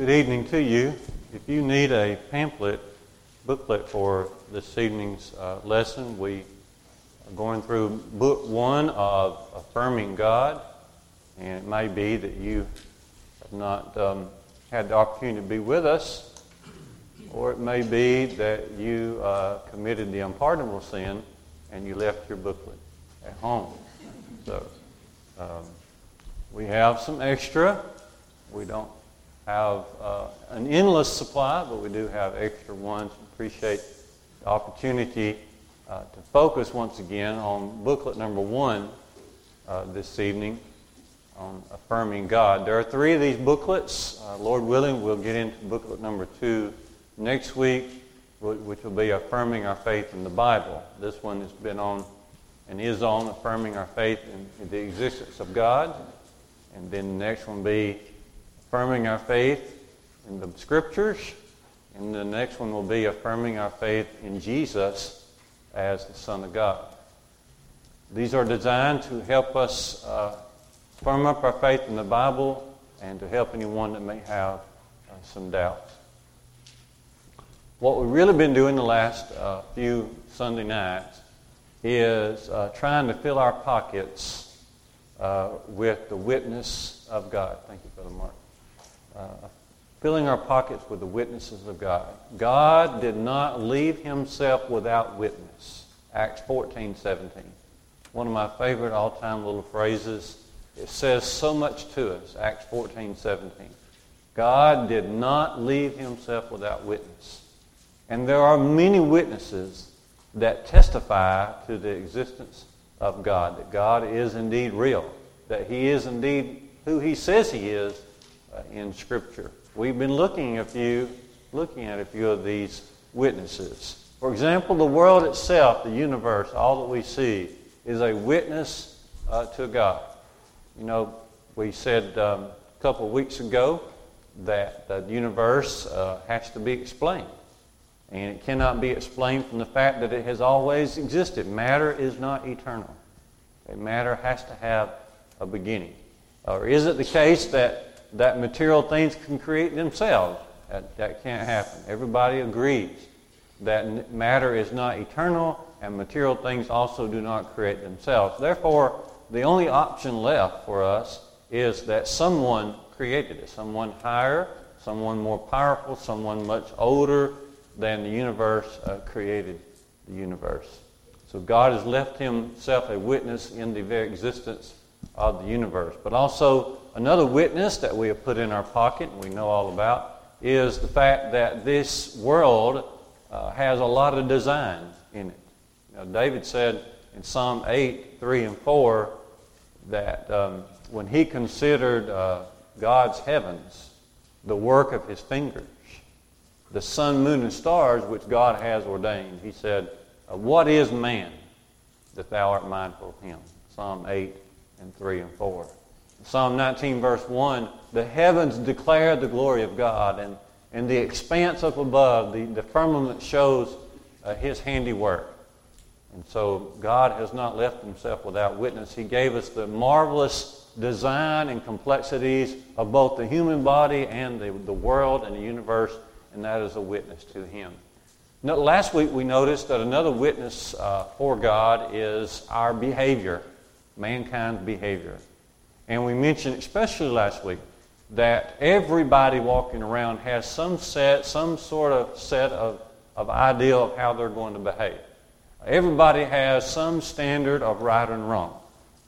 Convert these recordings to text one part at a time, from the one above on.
Good evening to you. If you need a pamphlet, booklet for this evening's uh, lesson, we are going through book one of Affirming God. And it may be that you have not um, had the opportunity to be with us, or it may be that you uh, committed the unpardonable sin and you left your booklet at home. So um, we have some extra. We don't have uh, an endless supply, but we do have extra ones. Appreciate the opportunity uh, to focus once again on booklet number one uh, this evening on affirming God. There are three of these booklets. Uh, Lord willing, we'll get into booklet number two next week, which will be affirming our faith in the Bible. This one has been on and is on affirming our faith in the existence of God. And then the next one will be affirming our faith in the scriptures. And the next one will be affirming our faith in Jesus as the Son of God. These are designed to help us uh, firm up our faith in the Bible and to help anyone that may have uh, some doubts. What we've really been doing the last uh, few Sunday nights is uh, trying to fill our pockets uh, with the witness of God. Thank you, Brother Mark uh, filling our pockets with the witnesses of God. God did not leave himself without witness. Acts 14, 17. One of my favorite all time little phrases. It says so much to us. Acts 14, 17. God did not leave himself without witness. And there are many witnesses that testify to the existence of God, that God is indeed real, that he is indeed who he says he is, in Scripture. We've been looking a few, looking at a few of these witnesses. For example, the world itself, the universe, all that we see, is a witness uh, to God. You know, we said um, a couple of weeks ago that the universe uh, has to be explained. And it cannot be explained from the fact that it has always existed. Matter is not eternal. Matter has to have a beginning. Or is it the case that that material things can create themselves. That, that can't happen. Everybody agrees that matter is not eternal and material things also do not create themselves. Therefore, the only option left for us is that someone created it, someone higher, someone more powerful, someone much older than the universe uh, created the universe. So God has left himself a witness in the very existence of the universe. But also, another witness that we have put in our pocket, and we know all about, is the fact that this world uh, has a lot of design in it. David said in Psalm 8, 3 and 4, that um, when he considered uh, God's heavens, the work of his fingers, the sun, moon, and stars which God has ordained, he said, uh, What is man that thou art mindful of him? Psalm 8, and 3 and 4. Psalm 19, verse 1 The heavens declare the glory of God, and, and the expanse up above, the, the firmament shows uh, his handiwork. And so God has not left himself without witness. He gave us the marvelous design and complexities of both the human body and the, the world and the universe, and that is a witness to him. Now, last week we noticed that another witness uh, for God is our behavior mankind's behavior. And we mentioned, especially last week, that everybody walking around has some set, some sort of set of, of idea of how they're going to behave. Everybody has some standard of right and wrong.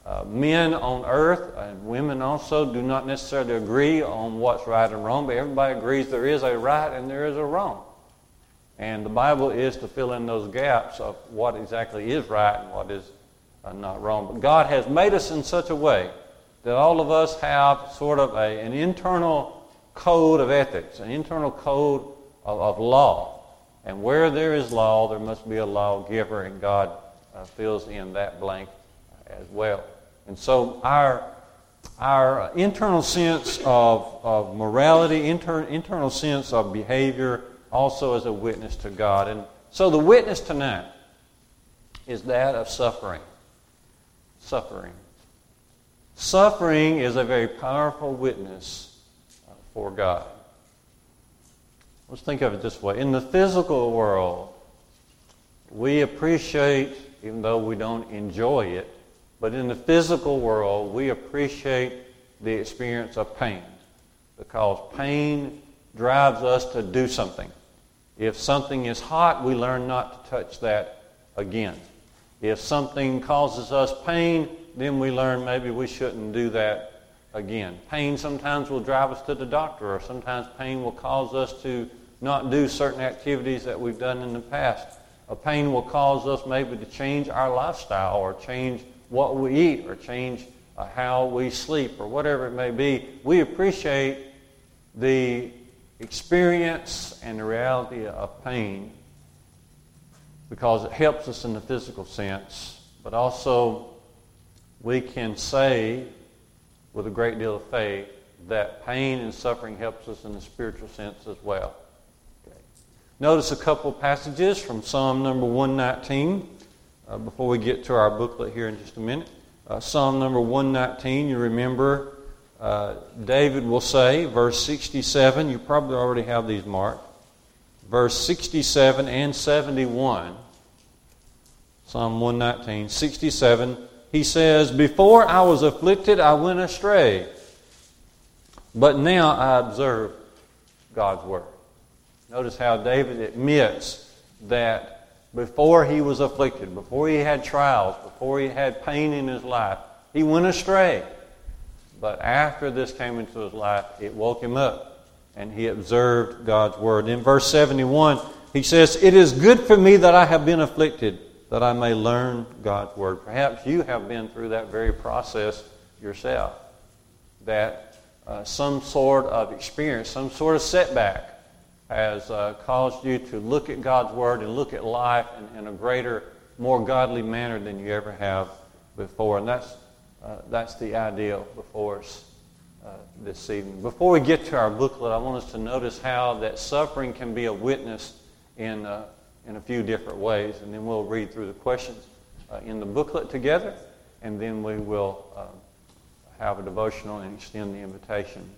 Uh, men on earth and women also do not necessarily agree on what's right and wrong, but everybody agrees there is a right and there is a wrong. And the Bible is to fill in those gaps of what exactly is right and what is uh, not wrong. But God has made us in such a way that all of us have sort of a, an internal code of ethics, an internal code of, of law. And where there is law, there must be a lawgiver, and God uh, fills in that blank as well. And so our, our internal sense of, of morality, inter, internal sense of behavior, also is a witness to God. And so the witness tonight is that of suffering suffering. Suffering is a very powerful witness for God. let's think of it this way. In the physical world, we appreciate, even though we don't enjoy it, but in the physical world, we appreciate the experience of pain because pain drives us to do something. If something is hot, we learn not to touch that again. If something causes us pain, then we learn maybe we shouldn't do that again. Pain sometimes will drive us to the doctor, or sometimes pain will cause us to not do certain activities that we've done in the past. A pain will cause us maybe to change our lifestyle, or change what we eat, or change uh, how we sleep, or whatever it may be. We appreciate the experience and the reality of pain because it helps us in the physical sense, but also we can say with a great deal of faith that pain and suffering helps us in the spiritual sense as well. Notice a couple passages from Psalm number 119 uh, before we get to our booklet here in just a minute. Uh, Psalm number 119, you remember uh, David will say, verse 67, you probably already have these marked, verse 67 and 71. Psalm 119, 67. He says, Before I was afflicted, I went astray, but now I observe God's word. Notice how David admits that before he was afflicted, before he had trials, before he had pain in his life, he went astray. But after this came into his life, it woke him up and he observed God's word. In verse 71, he says, It is good for me that I have been afflicted that I may learn God's Word. Perhaps you have been through that very process yourself. That uh, some sort of experience, some sort of setback has uh, caused you to look at God's Word and look at life in, in, a greater, more godly manner than you ever have before. And that's, uh, that's the ideal before us uh, this evening. Before we get to our booklet, I want us to notice how that suffering can be a witness in uh, in a few different ways, and then we'll read through the questions uh, in the booklet together, and then we will uh, have a devotional and extend the invitation.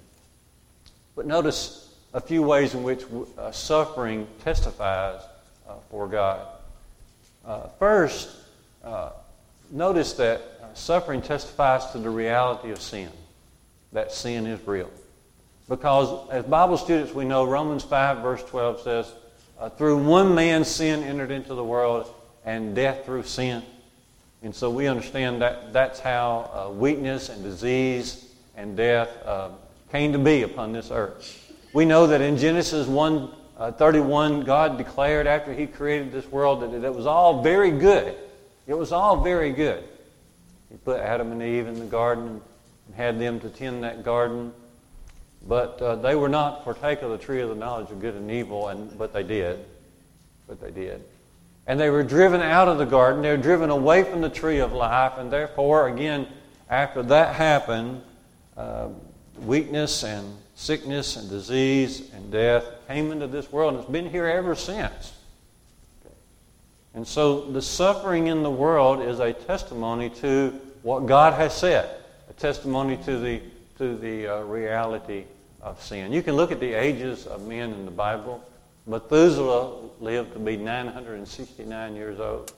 But notice a few ways in which uh, suffering testifies for God. First, notice that suffering testifies to the reality of sin, that sin is real. Because as Bible students, we know Romans 5, verse 12 says, uh, through one man, sin entered into the world, and death through sin. And so we understand that that's how uh, weakness and disease and death uh, came to be upon this earth. We know that in Genesis 1 uh, 31, God declared after He created this world that it was all very good. It was all very good. He put Adam and Eve in the garden had them to tend that garden. But uh, they were not partake of the tree of the knowledge of good and evil, and, but they did. But they did. And they were driven out of the garden. They were driven away from the tree of life. And therefore, again, after that happened, uh, weakness and sickness and disease and death came into this world. And it's been here ever since. And so the suffering in the world is a testimony to what God has said, testimony to the, to the uh, reality of sin. You can look at the ages of men in the Bible. Methuselah lived to be 969 years old.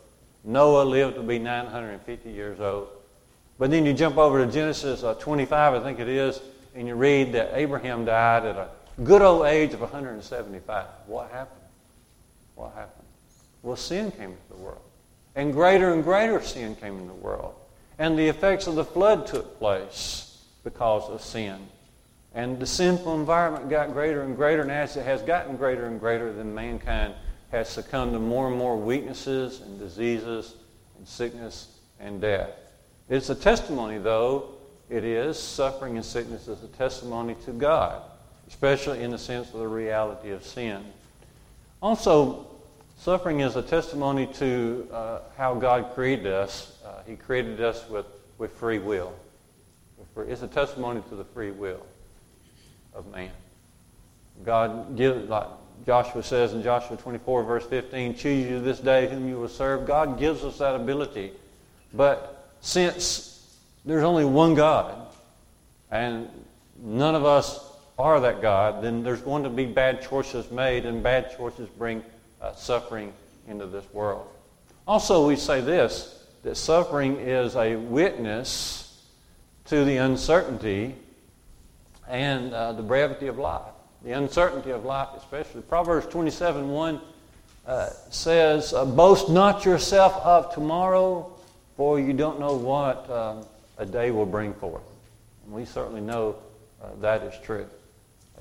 Noah lived to be 950 years old. But then you jump over to Genesis uh, 25, I think it is, and you read that Abraham died at a good old age of 175. What happened? What happened? Well, sin came into the world. And greater and greater sin came into the world. And the effects of the flood took place because of sin. And the sinful environment got greater and greater, and as it has gotten greater and greater, then mankind has succumbed to more and more weaknesses and diseases and sickness and death. It's a testimony, though, it is, suffering and sickness is a testimony to God, especially in the sense of the reality of sin. Also, suffering is a testimony to uh, how God created us. Uh, he created us with, with free will. It's a testimony to the free will of man. God gives, like Joshua says in Joshua 24, verse 15, choose you this day whom you will serve. God gives us that ability. But since there's only one God, and none of us are that God, then there's going to be bad choices made, and bad choices bring uh, suffering into this world. Also, we say this that suffering is a witness to the uncertainty and uh, the brevity of life. The uncertainty of life, especially. Proverbs 27 1 uh, says, uh, Boast not yourself of tomorrow, for you don't know what um, a day will bring forth. And we certainly know uh, that is true.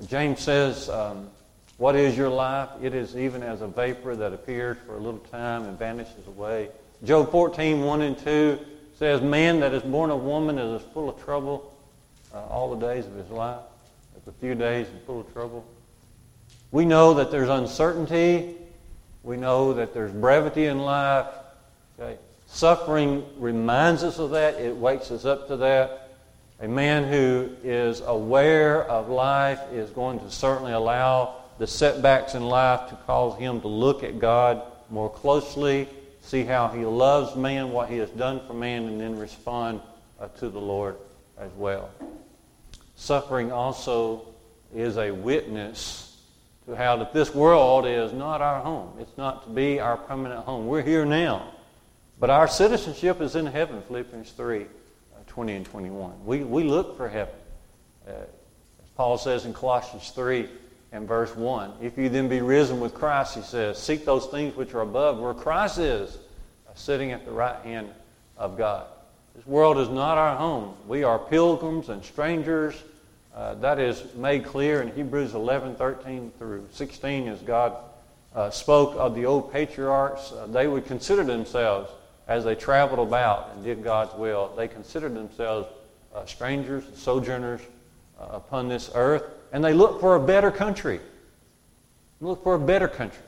James says, um, What is your life? It is even as a vapor that appears for a little time and vanishes away. Job 14, 1 and 2 says, Man that is born of woman is full of trouble uh, all the days of his life. It's a few days and full of trouble. We know that there's uncertainty. We know that there's brevity in life. Okay? Suffering reminds us of that. It wakes us up to that. A man who is aware of life is going to certainly allow the setbacks in life to cause him to look at God more closely see how he loves man, what he has done for man, and then respond uh, to the Lord as well. Suffering also is a witness to how that this world is not our home. It's not to be our permanent home. We're here now. But our citizenship is in heaven, Philippians 3, uh, 20 and 21. We, we look for heaven. Uh, as Paul says in Colossians 3, and verse 1. If you then be risen with Christ, he says, seek those things which are above, where Christ is, sitting at the right hand of God. This world is not our home. We are pilgrims and strangers. Uh, that is made clear in Hebrews 11, 13 through 16 as God uh, spoke of the old patriarchs. Uh, they would consider themselves, as they traveled about and did God's will, they considered themselves uh, strangers, sojourners uh, upon this earth and they look for a better country. Look for a better country.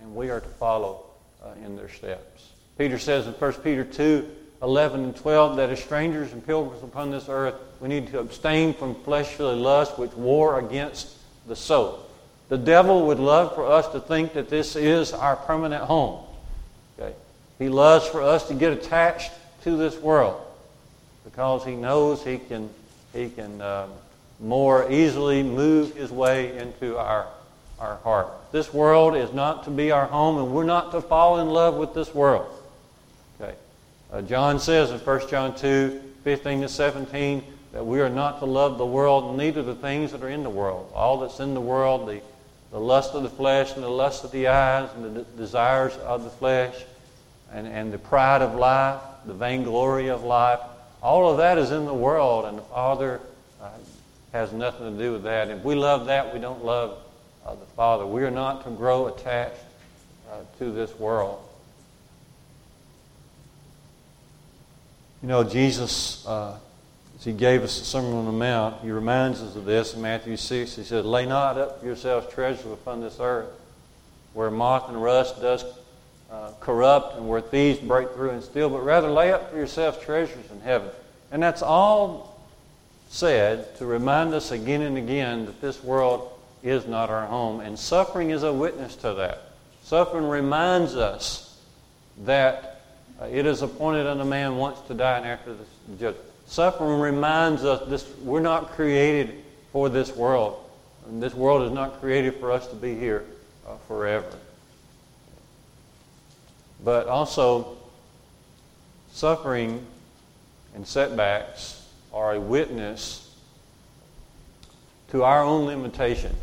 And we are to follow uh, in their steps. Peter says in 1 Peter 2 11 and 12 that as strangers and pilgrims upon this earth, we need to abstain from fleshly lust which war against the soul. The devil would love for us to think that this is our permanent home. Okay? He loves for us to get attached to this world because he knows he can, he can um, more easily move his way into our, our heart. This world is not to be our home, and we're not to fall in love with this world. Okay. Uh, John says in 1 John 2 15 to 17 that we are not to love the world, neither the things that are in the world. All that's in the world, the, the lust of the flesh and the lust of the eyes and the de- desires of the flesh and, and the pride of life, the vainglory of life, all of that is in the world, and the Father has nothing to do with that. If we love that, we don't love uh, the Father. We are not to grow attached uh, to this world. You know, Jesus, uh, as he gave us the Sermon on the Mount, he reminds us of this in Matthew 6. He said, Lay not up for yourselves treasures upon this earth, where moth and rust does uh, corrupt and where thieves break through and steal, but rather lay up for yourselves treasures in heaven. And that's all said to remind us again and again that this world is not our home. And suffering is a witness to that. Suffering reminds us that uh, it is appointed unto man once to die and after this judgment. Suffering reminds us this we're not created for this world. And this world is not created for us to be here uh, forever. But also, suffering and setbacks are a witness to our own limitations.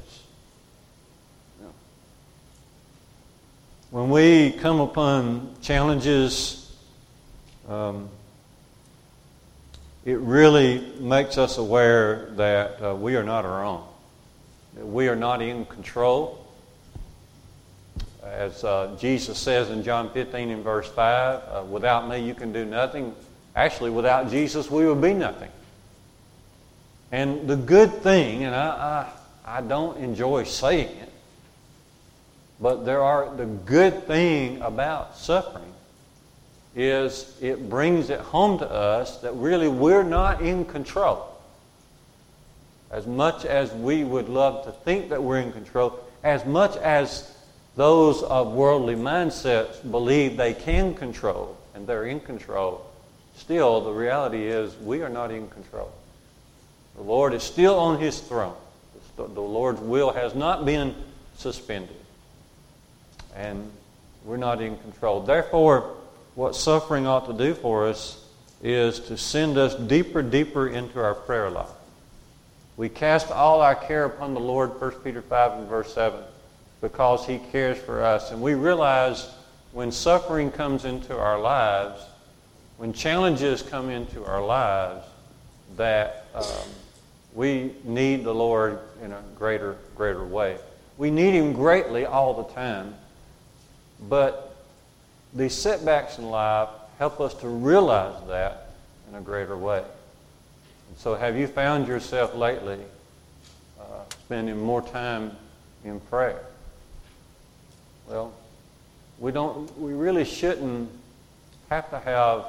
When we come upon challenges, um, it really makes us aware that uh, we are not our own, that we are not in control. As uh, Jesus says in John 15 and verse 5, uh, without me you can do nothing. Actually, without Jesus we would be nothing. And the good thing, and I, I, I don't enjoy saying it, but there are the good thing about suffering is it brings it home to us that really we're not in control. As much as we would love to think that we're in control, as much as those of worldly mindsets believe they can control and they're in control, still the reality is we are not in control. The Lord is still on his throne. The Lord's will has not been suspended. And we're not in control. Therefore, what suffering ought to do for us is to send us deeper, deeper into our prayer life. We cast all our care upon the Lord, 1 Peter 5 and verse 7, because he cares for us. And we realize when suffering comes into our lives, when challenges come into our lives, that um, we need the Lord in a greater, greater way. We need Him greatly all the time, but these setbacks in life help us to realize that in a greater way. And so, have you found yourself lately uh, spending more time in prayer? Well, we don't. We really shouldn't have to have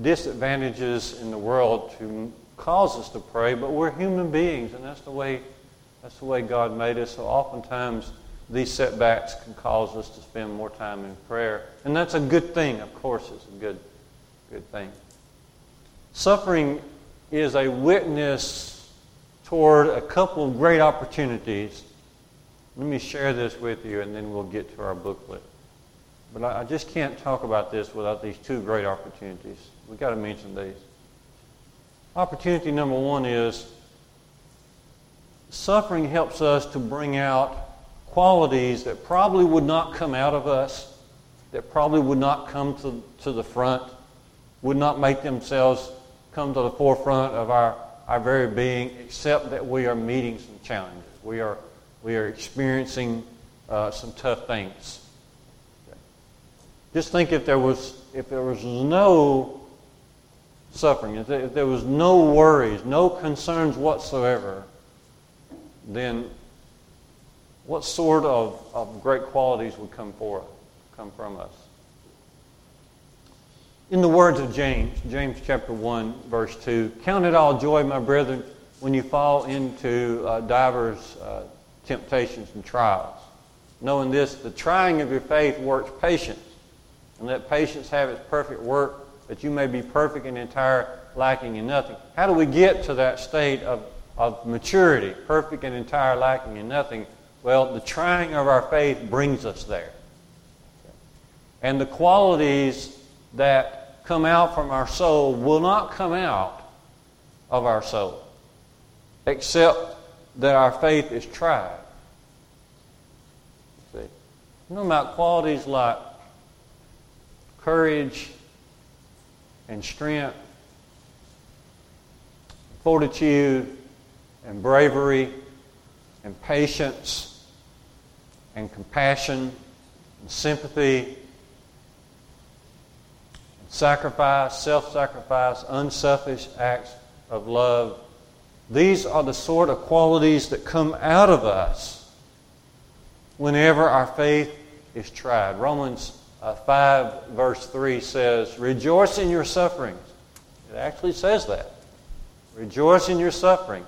disadvantages in the world to cause us to pray, but we're human beings, and that's the way that's the way God made us. So oftentimes these setbacks can cause us to spend more time in prayer. And that's a good thing, of course, it's a good good thing. Suffering is a witness toward a couple of great opportunities. Let me share this with you and then we'll get to our booklet. But I just can't talk about this without these two great opportunities. We've got to mention these. Opportunity number one is suffering helps us to bring out qualities that probably would not come out of us, that probably would not come to, to the front, would not make themselves come to the forefront of our, our very being, except that we are meeting some challenges. We are, we are experiencing uh, some tough things. Just think if there was if there was no suffering, if there was no worries, no concerns whatsoever, then what sort of, of great qualities would come forth, come from us? In the words of James, James chapter 1, verse 2, Count it all joy, my brethren, when you fall into uh, divers uh, temptations and trials. Knowing this, the trying of your faith works patience. And let patience have its perfect work, that you may be perfect and entire, lacking in nothing. How do we get to that state of, of maturity, perfect and entire, lacking in nothing? Well, the trying of our faith brings us there. And the qualities that come out from our soul will not come out of our soul, except that our faith is tried. See? You know about qualities like courage and strength, fortitude and bravery and patience and compassion and sympathy and sacrifice, self sacrifice, unselfish acts of love. These are the sort of qualities that come out of us whenever our faith is tried. Romans uh, 5, verse 3 says, Rejoice in your sufferings. It actually says that. Rejoice in your sufferings.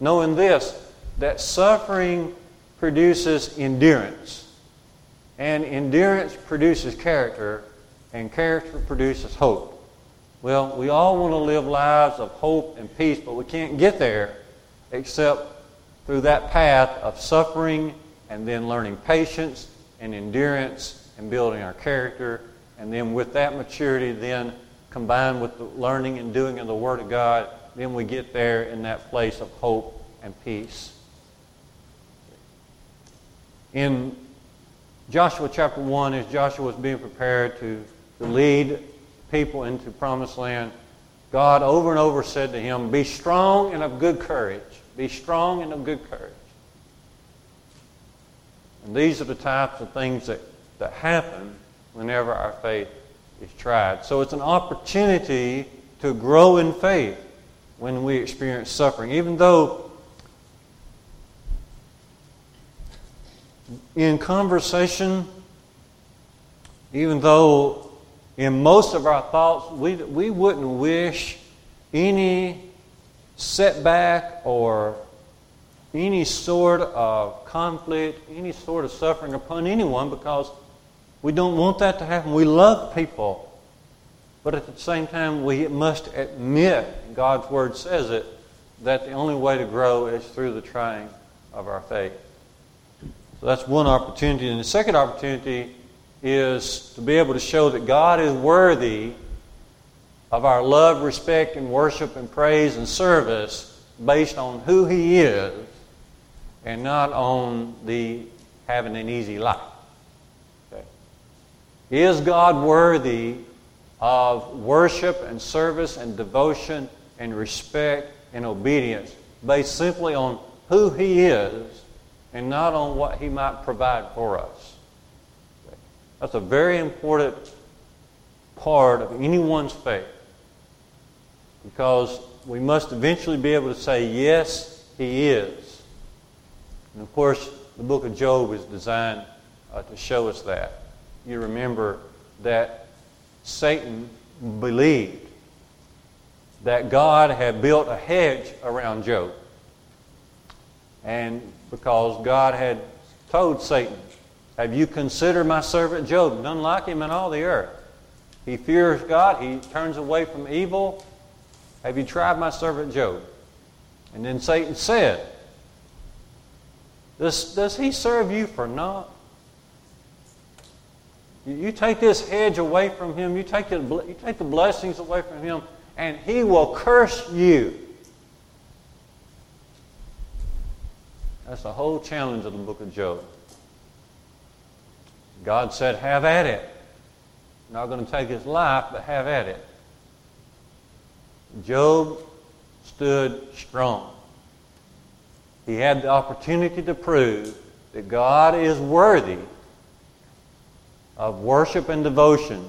Knowing this, that suffering produces endurance. And endurance produces character, and character produces hope. Well, we all want to live lives of hope and peace, but we can't get there except through that path of suffering and then learning patience and endurance and building our character. And then with that maturity, then combined with the learning and doing of the Word of God, then we get there in that place of hope and peace. In Joshua chapter 1, as Joshua was being prepared to, to lead people into promised land, God over and over said to him, Be strong and of good courage. Be strong and of good courage. And these are the types of things that that happen whenever our faith is tried. So it's an opportunity to grow in faith when we experience suffering. Even though in conversation, even though in most of our thoughts we, we wouldn't wish any setback or any sort of conflict, any sort of suffering upon anyone because we don't want that to happen. We love people. But at the same time, we must admit, God's Word says it, that the only way to grow is through the trying of our faith. So that's one opportunity. And the second opportunity is to be able to show that God is worthy of our love, respect, and worship, and praise and service based on who He is and not on the having an easy life. Is God worthy of worship and service and devotion and respect and obedience based simply on who He is and not on what He might provide for us? That's a very important part of anyone's faith because we must eventually be able to say, Yes, He is. And of course, the book of Job is designed uh, to show us that. You remember that Satan believed that God had built a hedge around Job. And because God had told Satan, Have you considered my servant Job? None like him in all the earth. He fears God, he turns away from evil. Have you tried my servant Job? And then Satan said, does, does he serve you for naught? You, take this hedge away from him, you take, the, you take the blessings away from him, and he will curse you. That's the whole challenge of the book of Job. God said, Have at it. not going to take his life, but have at it. Job stood strong. He had the opportunity to prove that God is worthy of worship and devotion,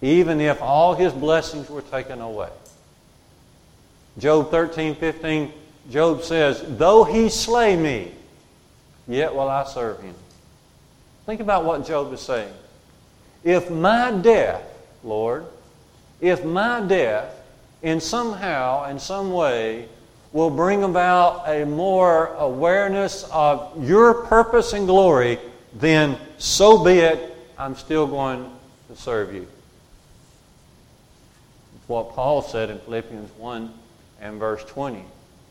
even if all his blessings were taken away. Job 13, 15, Job says, Though he slay me, yet will I serve him. Think about what Job is saying. If my death, Lord, if my death in somehow, in some way, will bring about a more awareness of your purpose and glory, then so be it. I'm still going to serve you. What Paul said in Philippians 1 and verse 20.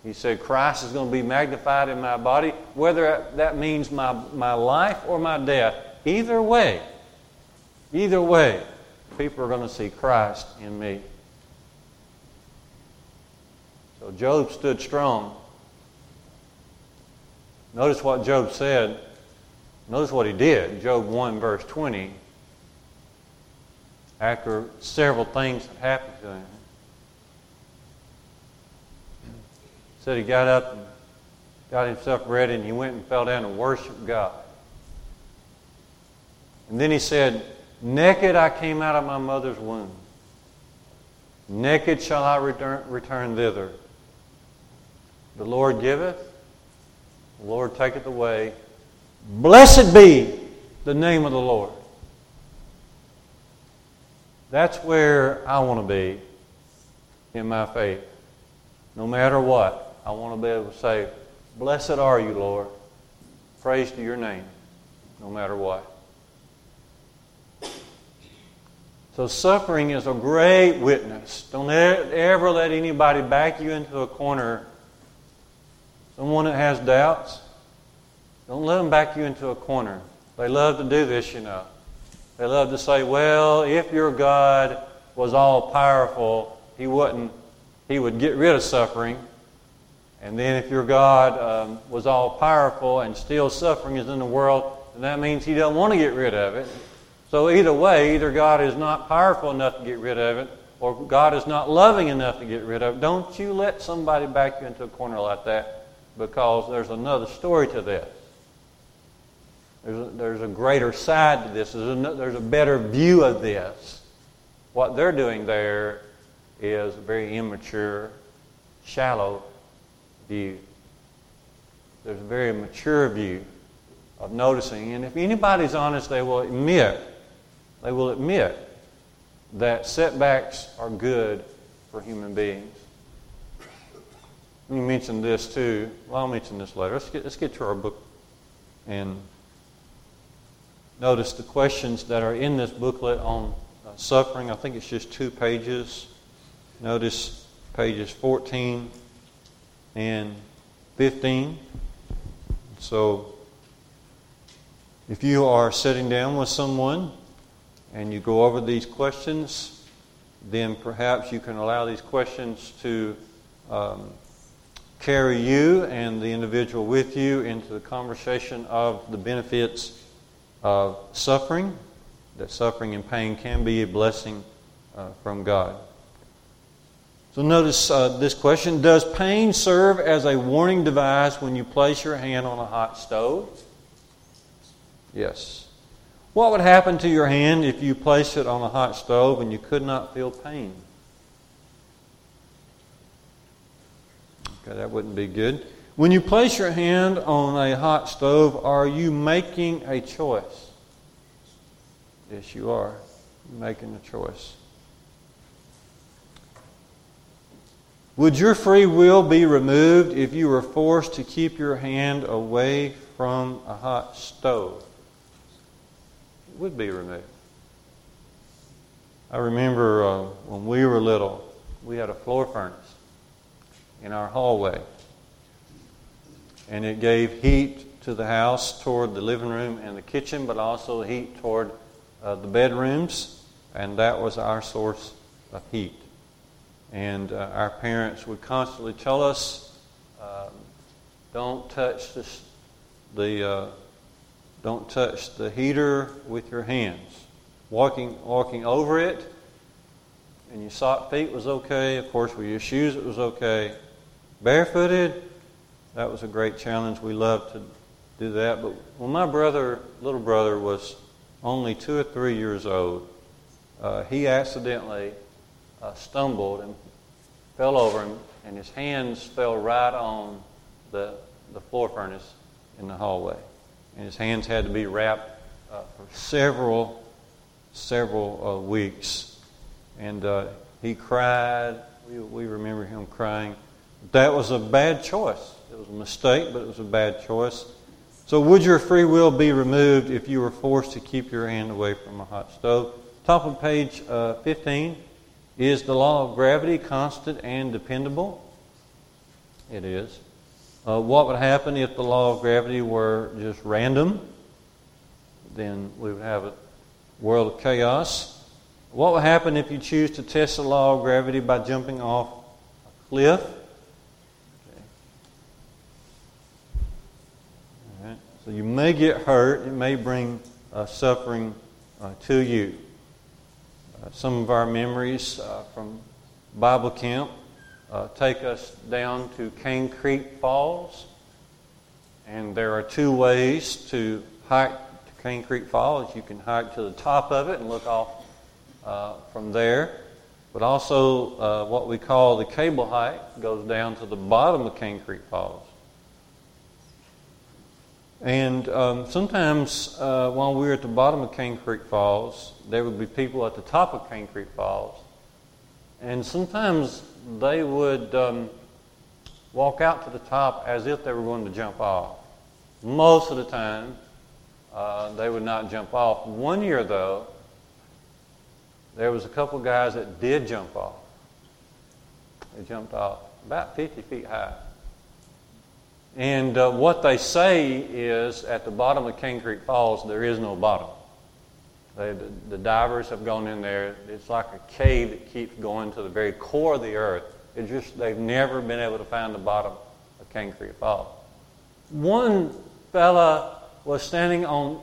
He said, Christ is going to be magnified in my body, whether that means my, my life or my death. Either way, either way, people are going to see Christ in me. So Job stood strong. Notice what Job said. Notice what he did. Job 1, verse 20. After several things had happened to him, said he got up and got himself ready and he went and fell down and worshiped God. And then he said, Naked I came out of my mother's womb. Naked shall I return, return thither. The Lord giveth, the Lord taketh away. Blessed be the name of the Lord. That's where I want to be in my faith. No matter what, I want to be able to say, Blessed are you, Lord. Praise to your name, no matter what. So, suffering is a great witness. Don't ever let anybody back you into a corner Someone that has doubts, don't let them back you into a corner. They love to do this, you know. They love to say, well, if your God was all powerful, he wouldn't, he would get rid of suffering. And then if your God um, was all powerful and still suffering is in the world, then that means he doesn't want to get rid of it. So either way, either God is not powerful enough to get rid of it, or God is not loving enough to get rid of it. Don't you let somebody back you into a corner like that because there's another story to this. There's a, there's a greater side to this. There's a, there's a better view of this. What they're doing there is a very immature, shallow view. There's a very mature view of noticing. And if anybody's honest, they will admit, they will admit that setbacks are good for human beings. Let me mention this too. Well, I'll mention this later. Let's get, let's get to our book and notice the questions that are in this booklet on uh, suffering. I think it's just two pages. Notice pages 14 and 15. So, if you are sitting down with someone and you go over these questions, then perhaps you can allow these questions to um, carry you and the individual with you into the conversation of the benefits of suffering, that suffering and pain can be a blessing uh, from God. So notice uh, this question Does pain serve as a warning device when you place your hand on a hot stove? Yes. What would happen to your hand if you placed it on a hot stove and you could not feel pain? Okay, that wouldn't be good. When you place your hand on a hot stove, are you making a choice? Yes, you are. You're making a choice. Would your free will be removed if you were forced to keep your hand away from a hot stove? It would be removed. I remember uh, when we were little, we had a floor furnace in our hallway. And it gave heat to the house toward the living room and the kitchen, but also heat toward uh, the bedrooms. And that was our source of heat. And uh, our parents would constantly tell us, um, don't touch the, uh, don't touch the heater with your hands. Walking, walking over it, and your sock feet was okay. Of course, with your shoes it was okay. Barefooted, that was a great challenge. We loved to do that. But when my brother, little brother, was only two or three years old, uh, he accidentally uh, stumbled and fell over, and, and his hands fell right on the, the floor furnace in the hallway. And his hands had to be wrapped uh, for several, several uh, weeks. And uh, he cried. We, we remember him crying. That was a bad choice. Was a mistake, but it was a bad choice. So, would your free will be removed if you were forced to keep your hand away from a hot stove? Top of page uh, 15 is the law of gravity constant and dependable? It is. Uh, what would happen if the law of gravity were just random? Then we would have a world of chaos. What would happen if you choose to test the law of gravity by jumping off a cliff? You may get hurt. It may bring uh, suffering uh, to you. Uh, some of our memories uh, from Bible camp uh, take us down to Cane Creek Falls. And there are two ways to hike to Cane Creek Falls. You can hike to the top of it and look off uh, from there. But also, what we call the cable hike goes down to the bottom of Cane Creek Falls. And um, sometimes uh, while we were at the bottom of Cane Creek Falls, there would be people at the top of Cane Creek Falls. And sometimes they would um, walk out to the top as if they were going to jump off. Most of the time, uh, they would not jump off. One year, though, there was a couple guys that did jump off. They jumped off about 50 feet high. And uh, what they say is at the bottom of Cane Creek Falls, there is no bottom. They, the, the, divers have gone in there. It's like a cave that keeps going to the very core of the earth. It just they've never been able to find the bottom of Cane Creek Falls. One fella was standing on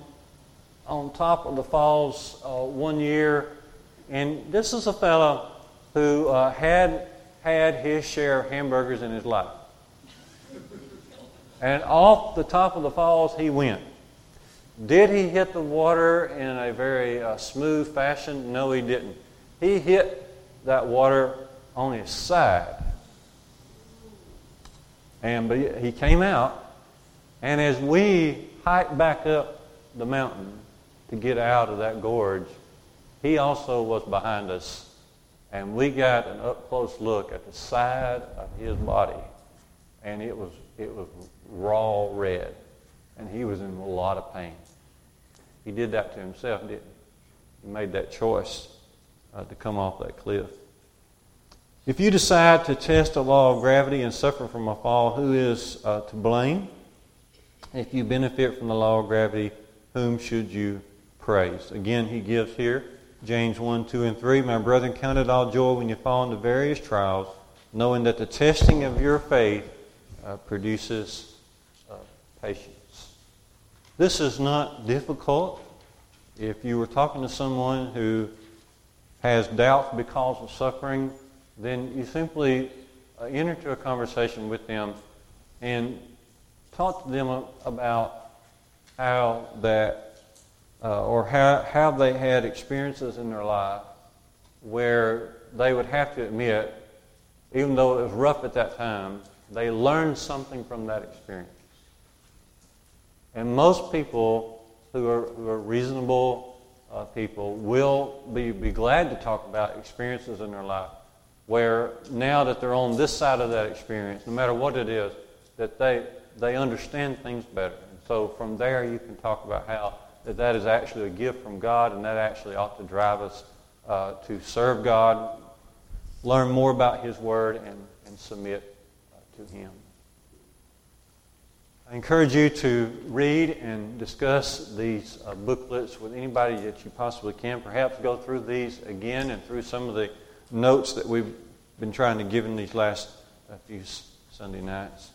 on top of the falls uh, one year, and this is a fella who uh, had had his share of hamburgers in his life. And off the top of the falls he went. Did he hit the water in a very uh, smooth fashion? No, he didn't. He hit that water on his side. And but he came out, and as we hiked back up the mountain to get out of that gorge, he also was behind us, and we got an up close look at the side of his body, and it was it was raw red. And he was in a lot of pain. He did that to himself, didn't he? He made that choice uh, to come off that cliff. If you decide to test the law of gravity and suffer from a fall, who is uh, to blame? If you benefit from the law of gravity, whom should you praise? Again, he gives here James 1, 2, and 3. My brethren, count it all joy when you fall into various trials, knowing that the testing of your faith uh, produces patience. This is not difficult. If you were talking to someone who has doubts because of suffering, then you simply uh, enter into a conversation with them and talk to them about how that, uh, or how, how they had experiences in their life where they would have to admit, even though it was rough at that time, they learned something from that experience. And most people who are, who are reasonable uh, people will be, be glad to talk about experiences in their life where now that they're on this side of that experience, no matter what it is, that they, they understand things better. And so from there you can talk about how that, that is actually a gift from God and that actually ought to drive us uh, to serve God, learn more about His Word, and, and submit uh, to Him. I encourage you to read and discuss these uh, booklets with anybody that you possibly can. Perhaps go through these again and through some of the notes that we've been trying to give in these last uh, few Sunday nights.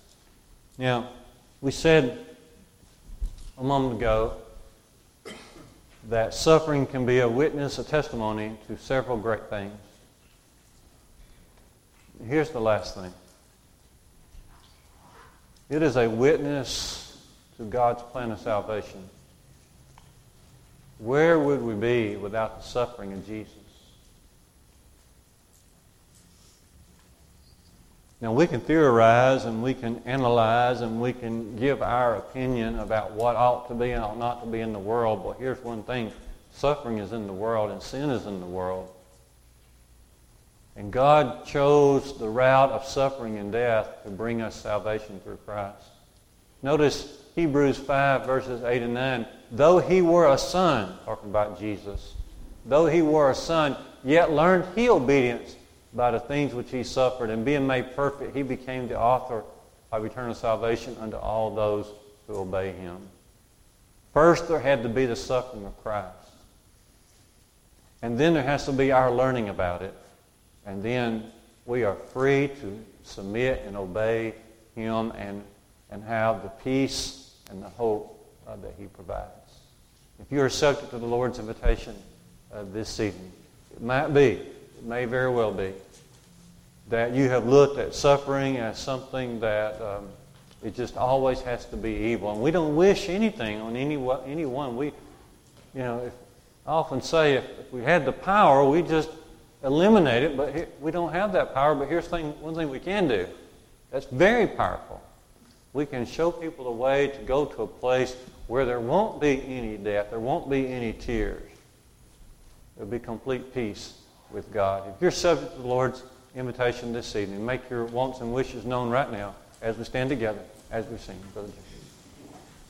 Now, we said a moment ago that suffering can be a witness, a testimony to several great things. Here's the last thing it is a witness to God's plan of salvation. Where would we be without the suffering of Jesus? Now, we can theorize and we can analyze and we can give our opinion about what ought to be and ought not to be in the world, but here's one thing suffering is in the world and sin is in the world. And God chose the route of suffering and death to bring us salvation through Christ. Notice Hebrews 5, verses 8 and 9. Though he were a son, talking about Jesus, though he were a son, yet learned he obedience by the things which he suffered, and being made perfect, he became the author of eternal salvation unto all those who obey him. First, there had to be the suffering of Christ. And then there has to be our learning about it. And then we are free to submit and obey him and, and have the peace and the hope uh, that he provides. If you are subject to the Lord's invitation uh, this evening, it might be it may very well be that you have looked at suffering as something that um, it just always has to be evil. And we don't wish anything on any, anyone. We, you know, if, I often say if, if we had the power, we just eliminate it, but we don't have that power. But here's thing, one thing we can do that's very powerful. We can show people the way to go to a place where there won't be any death, there won't be any tears. There'll be complete peace with God. If you're subject to the Lord's invitation this evening, make your wants and wishes known right now as we stand together, as we sing. Brother.